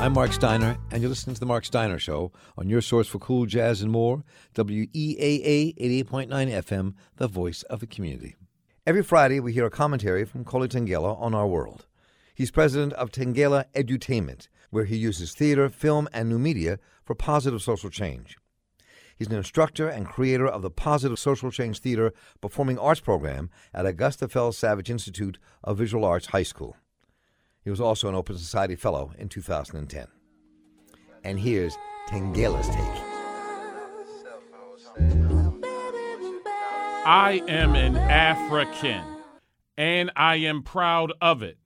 I'm Marc Steiner, and you're listening to The Marc Steiner Show on your source for cool jazz and more, WEAA 88.9 FM, the voice of the community. Every Friday, we hear a commentary from Koli Tengella on our world. He's president of Tengella Edutainment, where he uses theater, film, and new media for positive social change. He's an instructor and creator of the Positive Social Change Theater Performing Arts program at Augusta Fells Savage Institute of Visual Arts High School. He was also an Open Society Fellow in 2010. And here's Tengella's take. I am an African, and I am proud of it.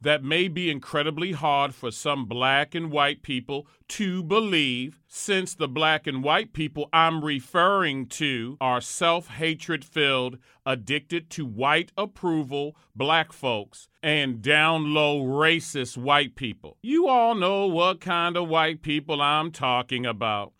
That may be incredibly hard for some black and white people to believe, since the black and white people I'm referring to are self hatred filled, addicted to white approval black folks, and down low racist white people. You all know what kind of white people I'm talking about.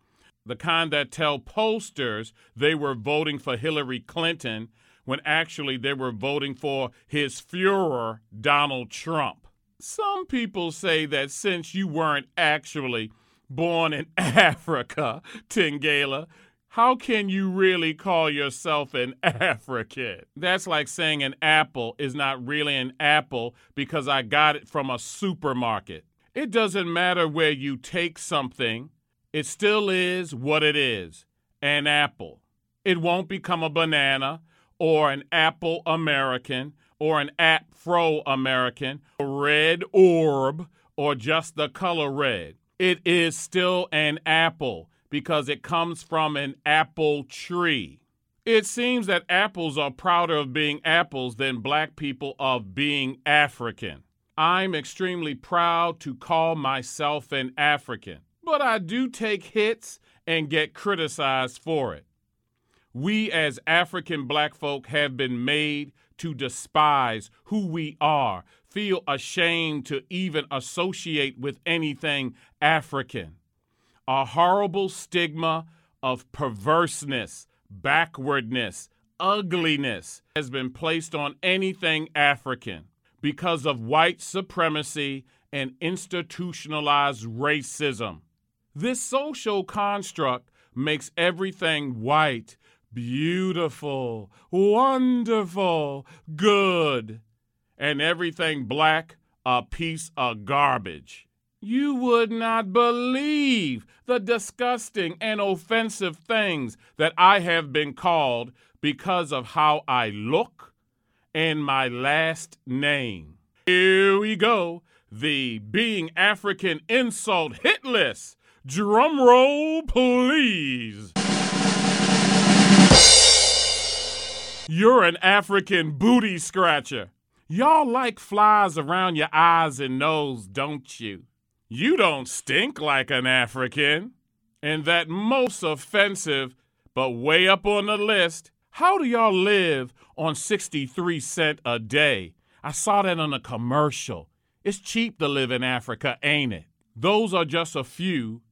The kind that tell posters they were voting for Hillary Clinton when actually they were voting for his Fuhrer, Donald Trump. Some people say that since you weren't actually born in Africa, Tengella, how can you really call yourself an African? That's like saying an apple is not really an apple because I got it from a supermarket. It doesn't matter where you take something, it still is what it is an apple. It won't become a banana or an apple American or an Afro American, a red orb, or just the color red. It is still an apple because it comes from an apple tree. It seems that apples are prouder of being apples than black people of being African. I'm extremely proud to call myself an African, but I do take hits and get criticized for it. We as African black folk have been made to despise who we are, feel ashamed to even associate with anything African. A horrible stigma of perverseness, backwardness, ugliness has been placed on anything African because of white supremacy and institutionalized racism. This social construct makes everything white beautiful, wonderful, good, and everything black a piece of garbage. You would not believe the disgusting and offensive things that I have been called because of how I look and my last name. Here we go the Being African Insult Hit List. Drum roll, please. You're an African booty scratcher. Y'all like flies around your eyes and nose, don't you? You don't stink like an African. And that most offensive, but way up on the list, how do y'all live on 63 cent a day? I saw that on a commercial. It's cheap to live in Africa, ain't it? Those are just a few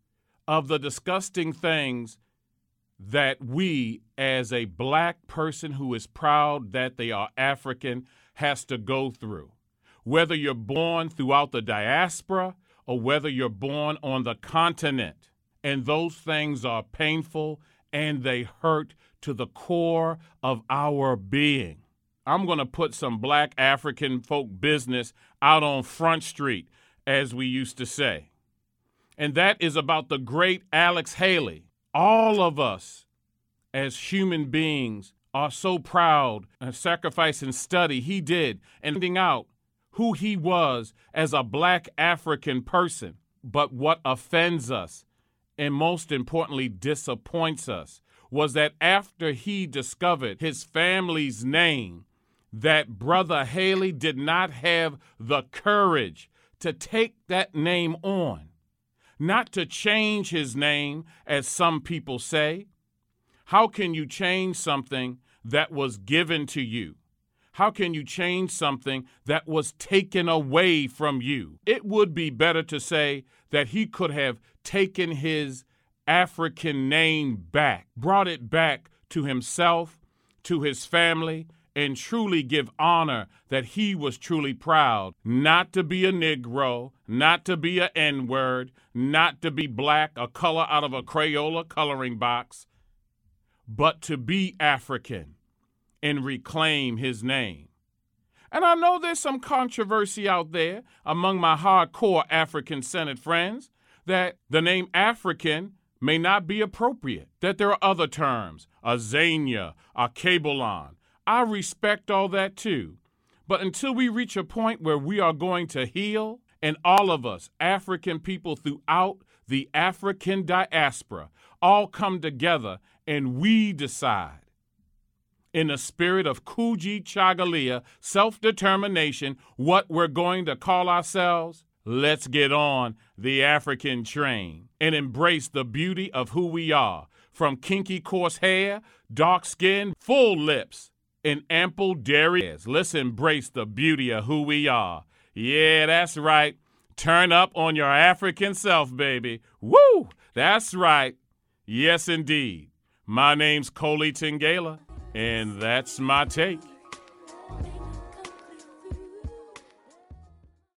of the disgusting things that we, as a black person who is proud that they are African, has to go through. Whether you're born throughout the diaspora or whether you're born on the continent. And those things are painful and they hurt to the core of our being. I'm going to put some black African folk business out on Front Street, as we used to say. And that is about the great Alex Haley, all of us as human beings are so proud and sacrifice and study he did and finding out who he was as a black African person. But what offends us and most importantly disappoints us was that after he discovered his family's name, that brother Haley did not have the courage to take that name on not to change his name, as some people say. How can you change something that was given to you? How can you change something that was taken away from you? It would be better to say that he could have taken his African name back, brought it back to himself, to his family, and truly give honor that he was truly proud not to be a Negro, not to be a N word, not to be black, a color out of a Crayola coloring box, but to be African and reclaim his name. And I know there's some controversy out there among my hardcore African Senate friends that the name African may not be appropriate, that there are other terms, Azania, a Kabulon. I respect all that too. But until we reach a point where we are going to heal, and all of us, African people throughout the African diaspora, all come together and we decide in the spirit of Kujichagulia, self determination, what we're going to call ourselves, let's get on the African train and embrace the beauty of who we are. From kinky coarse hair, dark skin, full lips, and ample dairy. Let's embrace the beauty of who we are. Yeah, that's right. Turn up on your African self, baby. Woo! That's right. Yes, indeed. My name's Koli Tengella, and that's my take.